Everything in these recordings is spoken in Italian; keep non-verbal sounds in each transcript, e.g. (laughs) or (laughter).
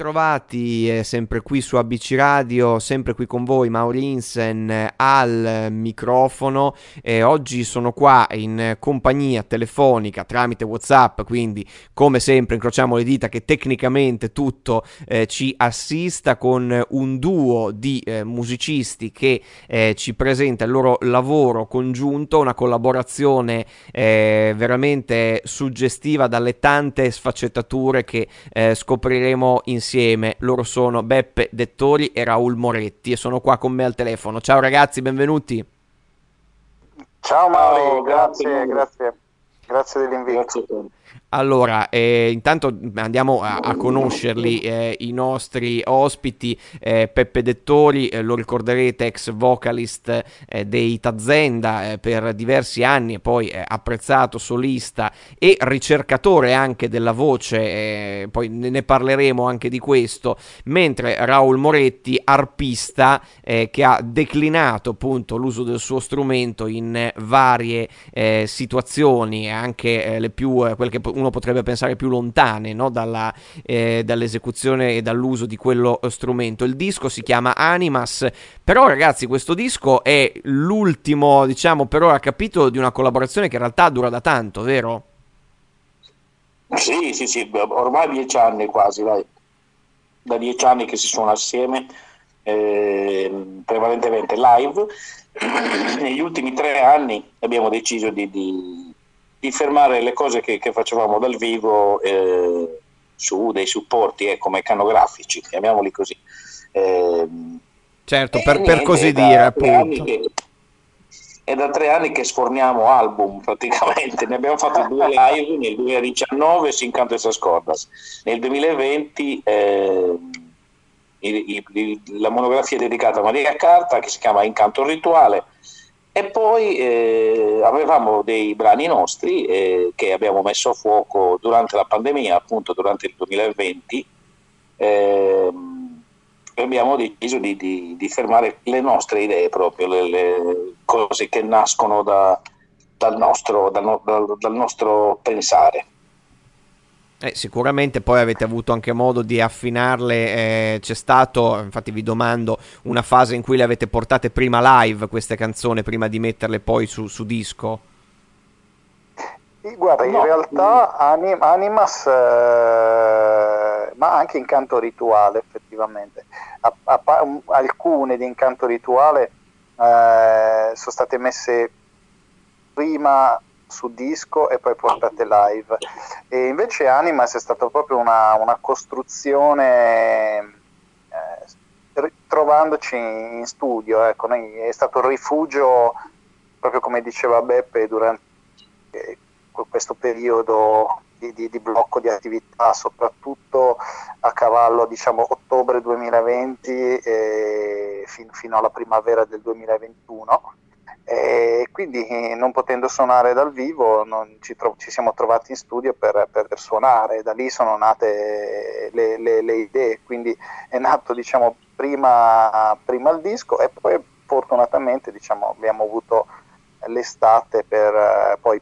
Bentrovati eh, sempre qui su ABC Radio, sempre qui con voi Maurinsen eh, al microfono. Eh, oggi sono qua in compagnia telefonica tramite WhatsApp, quindi come sempre incrociamo le dita che tecnicamente tutto eh, ci assista con un duo di eh, musicisti che ci presenta il loro lavoro congiunto, una collaborazione veramente suggestiva dalle tante sfaccettature che scopriremo insieme. Loro sono Beppe Dettori e Raul Moretti e sono qua con me al telefono. Ciao ragazzi, benvenuti. Ciao Mauro, grazie, grazie, grazie dell'invito. Grazie allora, eh, intanto andiamo a, a conoscerli eh, i nostri ospiti. Eh, Peppe Dettori, eh, lo ricorderete, ex vocalist eh, dei Tazenda eh, per diversi anni e poi apprezzato solista e ricercatore anche della voce, poi ne parleremo anche di questo, mentre Raul Moretti, arpista che ha declinato appunto l'uso del suo strumento in varie situazioni, anche le più, quelle che uno potrebbe pensare più lontane no? Dalla, eh, dall'esecuzione e dall'uso di quello eh, strumento. Il disco si chiama Animas, però ragazzi questo disco è l'ultimo, diciamo, per ora capitolo di una collaborazione che in realtà dura da tanto, vero? Sì, sì, sì, ormai dieci anni quasi, dai. da dieci anni che si suona assieme, eh, prevalentemente live. (clears throat) Negli ultimi tre anni abbiamo deciso di, di di fermare le cose che, che facevamo dal vivo eh, su dei supporti ecco, meccanografici, chiamiamoli così. Eh, certo, per, niente, per, così dire, appunto. Che, è da tre anni che sforniamo album praticamente, ne abbiamo fatti due live nel 2019 sin canto esas cordas, nel 2020 eh, il, il, la monografia dedicata a Maria Carta che si chiama Incanto Rituale e poi eh, avevamo dei brani nostri eh, che abbiamo messo a fuoco durante la pandemia, appunto durante il 2020, eh, abbiamo deciso di, di, di, fermare le nostre idee proprio, le, le cose che nascono da, dal, nostro, dal, dal, dal nostro pensare. Eh, sicuramente poi avete avuto anche modo di affinarle, eh, c'è stato, infatti vi domando, una fase in cui le avete portate prima live queste canzoni, prima di metterle poi su, su disco? Guarda, in no. realtà anim, Animas, eh, ma anche Incanto Rituale effettivamente, a, a, um, alcune di Incanto Rituale eh, sono state messe prima su disco e poi portate live. E invece Animas è stata proprio una, una costruzione eh, trovandoci in studio, ecco, è stato il rifugio, proprio come diceva Beppe, durante questo periodo di, di, di blocco di attività, soprattutto a cavallo diciamo ottobre 2020 eh, fin, fino alla primavera del 2021 e quindi eh, non potendo suonare dal vivo ci, tro- ci, siamo trovati in studio per, per, suonare, da lì sono nate le, le, le idee, quindi è nato diciamo, prima, prima, il disco e poi fortunatamente diciamo, abbiamo avuto l'estate per eh, poi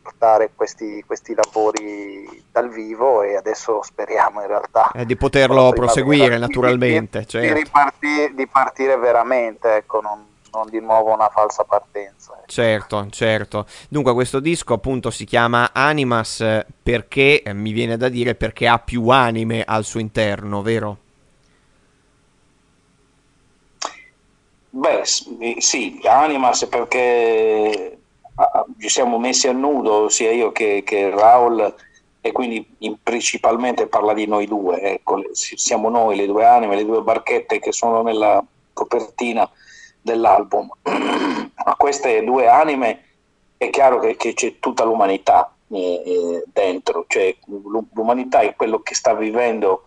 portare questi, questi, lavori dal vivo e adesso speriamo in realtà eh, di poterlo proseguire naturalmente, di, certo. di, ripartire, di partire veramente, ecco, non, non di nuovo una falsa partenza. Ecco. Certo, certo. Dunque questo disco appunto si chiama Animas perché, eh, mi viene da dire, perché ha più anime al suo interno, vero? Beh, sì, Animas perché ci siamo messi a nudo, sia io che, che Raul, e quindi principalmente parla di noi due, ecco, siamo noi, le due anime, le due barchette che sono nella copertina dell'album. (clears throat) A queste due anime è chiaro che, che c'è tutta l'umanità eh, eh, dentro, cioè l'umanità è quello che sta vivendo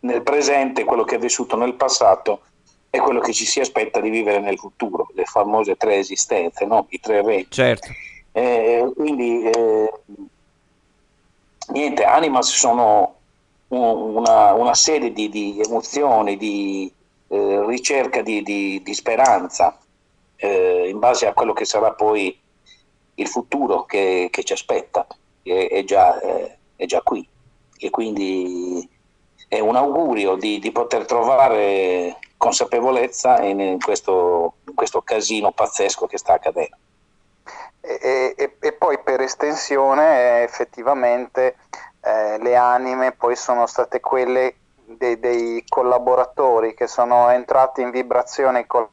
nel presente, quello che è vissuto nel passato e quello che ci si aspetta di vivere nel futuro, le famose tre esistenze, no? i tre re. Certo. Eh, quindi, eh, niente, Animas sono una, una serie di, di emozioni, di, eh, ricerca di, di, di speranza eh, in base a quello che sarà poi il futuro che, che ci aspetta, è, è, già, è, già, qui e quindi è un augurio di, di poter trovare consapevolezza in, in, questo, in, questo, casino pazzesco che sta accadendo. E, e, e poi per estensione effettivamente eh, le anime poi sono state quelle dei, dei, collaboratori che sono entrati in vibrazione con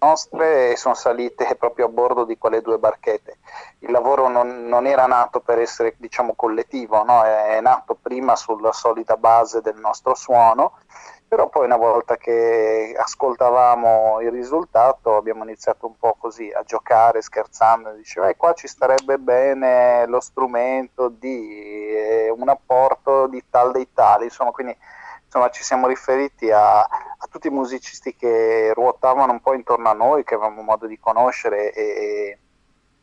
nostre e sono salite (laughs) proprio a bordo di quelle due barchette. Il lavoro non, non era nato per essere diciamo collettivo, no? è, è, nato prima sulla solida base del nostro suono, però poi una volta che ascoltavamo il risultato abbiamo iniziato un po' così a giocare scherzando, diceva eh, qua ci starebbe bene lo strumento di eh, un apporto di tal dei tali, insomma quindi insomma, ci siamo riferiti a, a, tutti i musicisti che ruotavano un po' intorno a noi, che avevamo modo di conoscere e,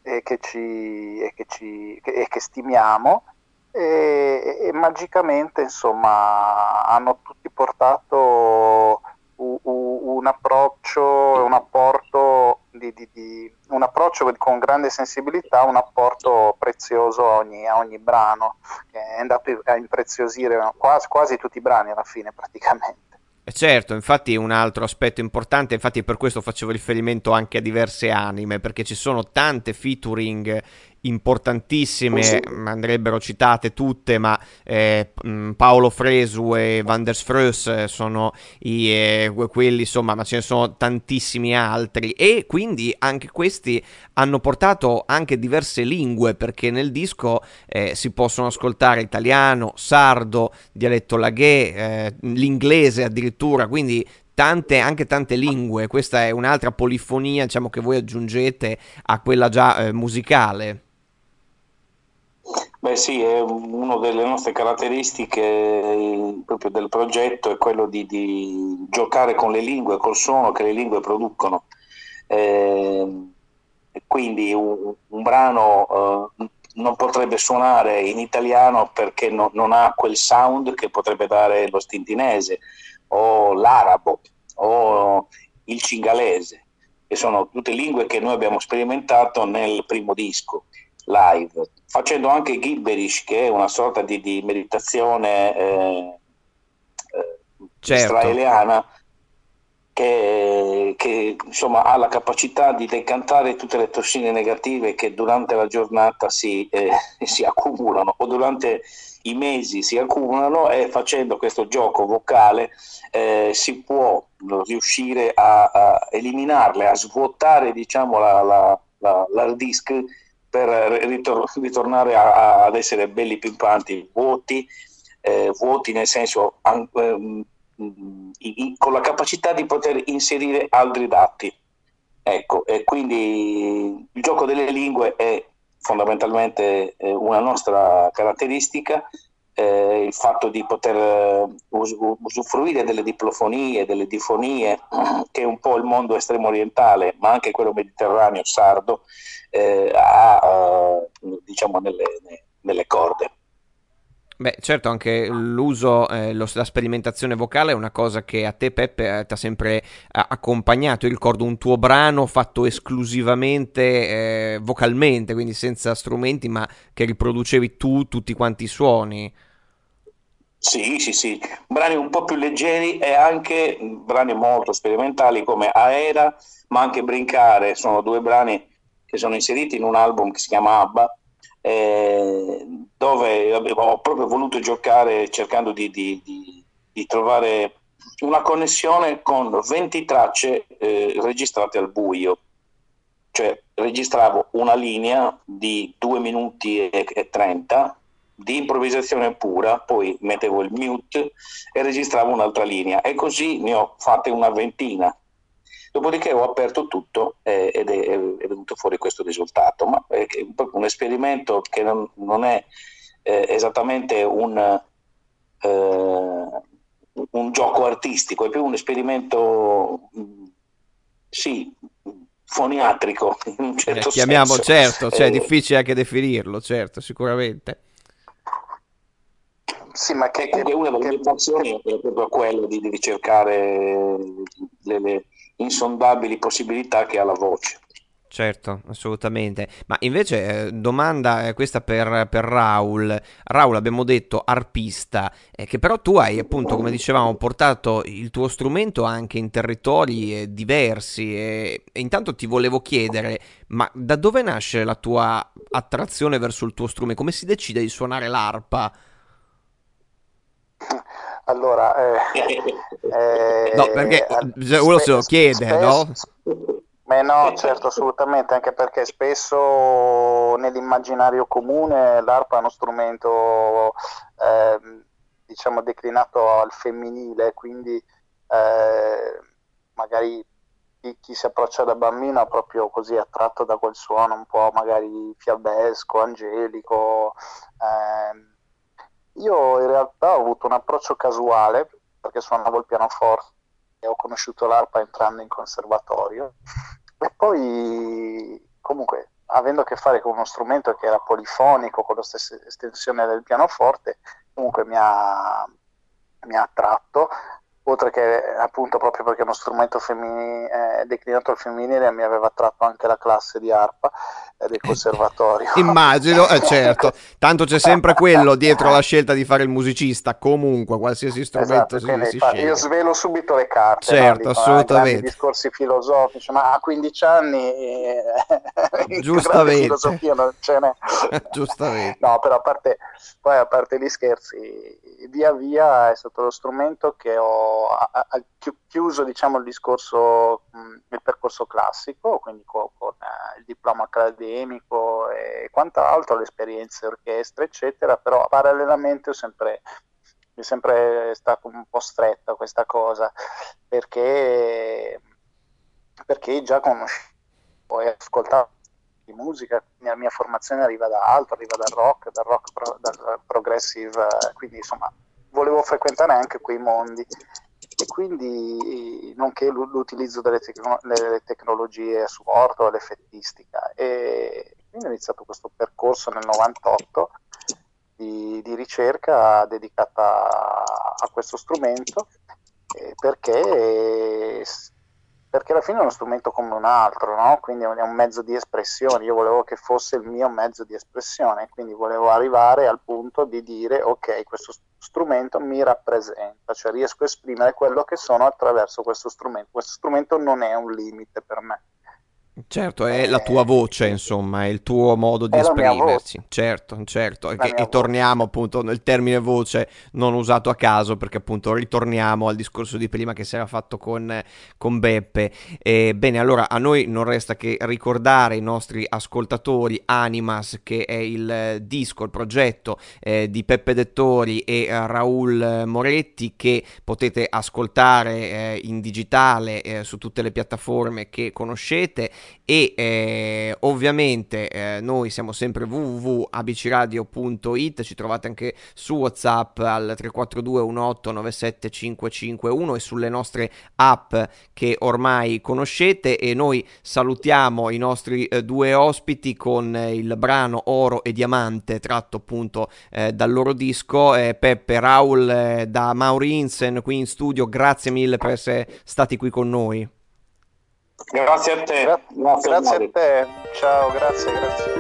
e, che, ci, e, che, ci, e che, stimiamo. E, magicamente insomma hanno tutti portato un, un approccio un apporto di, di, di, un approccio con grande sensibilità, un apporto prezioso a ogni, a ogni brano, che è andato a impreziosire quasi, quasi tutti i brani alla fine praticamente. Certo, infatti un altro aspetto importante, infatti per questo facevo riferimento anche a diverse anime, perché ci sono tante featuring importantissime, sì. andrebbero citate tutte, ma eh, Paolo Fresu e Van der Sfreus eh, sono i, eh, quelli, insomma, ma ce ne sono tantissimi altri e quindi anche questi hanno portato anche diverse lingue perché nel disco eh, si possono ascoltare italiano, sardo, dialetto laghè, eh, l'inglese addirittura, quindi tante, anche tante lingue. Questa è un'altra polifonia, diciamo, che voi aggiungete a quella già eh, musicale. Beh sì, è una delle nostre caratteristiche eh, proprio del progetto è quello di, di, giocare con le lingue, col suono che le lingue producono. Eh, quindi un, un brano eh, non potrebbe suonare in italiano perché no, non ha quel sound che potrebbe dare lo stintinese o l'arabo o il cingalese, che sono tutte lingue che noi abbiamo sperimentato nel primo disco live, facendo anche Gibberish, che è una sorta di, di meditazione eh, eh, certo. israeliana che, che insomma, ha la capacità di decantare tutte le tossine negative che durante la giornata si, eh, (laughs) si accumulano o durante i mesi si accumulano e facendo questo gioco vocale eh, si può riuscire a, a, eliminarle, a svuotare diciamo, la, la, la, l'hard disk per ritor- ritornare ad essere belli pimpanti, vuoti, eh, vuoti nel senso an- ehm, in, con la capacità di poter inserire altri dati. Ecco, e quindi il gioco delle lingue è fondamentalmente eh, una nostra caratteristica, eh, il fatto di poter eh, us- usufruire delle diplofonie, delle difonie, (clears throat) che un po' il mondo estremo orientale, ma anche quello mediterraneo sardo, eh, ha eh, diciamo nelle, nelle, corde. Beh, certo, anche l'uso, eh, lo, la sperimentazione vocale è una cosa che a te, Peppe, eh, ti ha sempre accompagnato. Io ricordo un tuo brano fatto esclusivamente eh, vocalmente, quindi senza strumenti, ma che riproducevi tu tutti quanti i suoni. Sì, sì, sì, brani un po' più leggeri e anche brani molto sperimentali come Aera, ma anche Brincare, sono due brani che sono inseriti in un album che si chiama Abba, eh, dove ho proprio voluto giocare cercando di, di, di, di trovare una connessione con 20 tracce eh, registrate al buio. Cioè registravo una linea di 2 minuti e, e 30 di improvvisazione pura, poi mettevo il mute e registravo un'altra linea e così ne ho fatte una ventina Dopodiché ho aperto tutto eh, ed è, è, venuto fuori questo risultato, ma è proprio un esperimento che non, non è eh, esattamente un, eh, un, gioco artistico, è più un esperimento, sì, foniatrico (laughs) in un certo chiamiamo, senso. Certo, cioè, è difficile anche definirlo, certo, sicuramente. Sì, ma che, che una delle mie passioni è proprio quella di, di ricercare le, le insondabili possibilità che ha la voce. Certo, assolutamente. Ma invece, eh, domanda eh, questa per, per Raul. Raul, abbiamo detto arpista, eh, che però tu hai appunto, come dicevamo, portato il tuo strumento anche in territori eh, diversi. E, e, intanto ti volevo chiedere, ma da dove nasce la tua attrazione verso il tuo strumento? Come si decide di suonare l'arpa? Allora, eh, (laughs) eh, no, perché uno se lo chiede, no? Beh no, certo, assolutamente, anche perché spesso nell'immaginario comune l'arpa è uno strumento, eh, diciamo, declinato al femminile, quindi eh, magari chi, chi, si approccia da bambino è proprio così attratto da quel suono un po' magari fiabesco, angelico. Eh. Io in realtà ho avuto un approccio casuale perché suonavo il pianoforte e ho conosciuto l'arpa entrando in conservatorio e poi comunque avendo a che fare con uno strumento che era polifonico con la stessa estensione del pianoforte comunque mi ha, mi ha attratto oltre che appunto proprio perché uno strumento femminile, eh, declinato al femminile mi aveva attratto anche la classe di arpa eh, del conservatorio. (laughs) Immagino, eh, certo, tanto c'è sempre quello dietro la scelta di fare il musicista, comunque qualsiasi strumento esatto, si, si fa, Io svelo subito le carte, certo, no? assolutamente. discorsi filosofici, ma a 15 anni eh, (laughs) giustamente filosofia non ce n'è. (laughs) giustamente. No, però a parte, poi a parte gli scherzi, via via è stato lo strumento che ho ha, ha chiuso diciamo, il discorso, il percorso classico, quindi con, con eh, il diploma accademico e quant'altro, le esperienze orchestre, eccetera, però parallelamente ho sempre mi è sempre stato un po' stretta questa cosa perché, perché già conoscevo e ascoltavo di musica, la mia formazione arriva da altro, arriva dal rock, dal rock pro, dal progressive, quindi insomma volevo frequentare anche quei mondi e quindi nonché l'utilizzo delle, tecno- delle tecnologie a supporto, l'effettistica. E quindi ho iniziato questo percorso nel 98 di, di ricerca dedicata a questo strumento eh, perché perché alla fine è uno strumento come un altro, no? quindi è un mezzo di espressione, io volevo che fosse il mio mezzo di espressione, quindi volevo arrivare al punto di dire ok, questo strumento mi rappresenta, cioè riesco a esprimere quello che sono attraverso questo strumento, questo strumento non è un limite per me. Certo, è la tua voce, insomma, è il tuo modo di esprimersi. Certo, certo. E, e torniamo appunto nel termine voce non usato a caso, perché appunto ritorniamo al discorso di prima che si era fatto con, con Beppe. E, bene, allora a noi non resta che ricordare i nostri ascoltatori Animas, che è il disco, il progetto eh, di Peppe Dettori e eh, Raul Moretti, che potete ascoltare eh, in digitale eh, su tutte le piattaforme che conoscete e eh, ovviamente eh, noi siamo sempre www.abcradio.it ci trovate anche su whatsapp al 342 18 97 551 e sulle nostre app che ormai conoscete. E noi salutiamo i nostri eh, due ospiti con eh, il brano Oro e Diamante tratto appunto eh, dal loro disco. Eh, Peppe Raul da Mauri Insen qui in studio grazie mille per essere stati qui con noi Grazie a te. Gra- grazie, grazie a te. Ciao, grazie, grazie.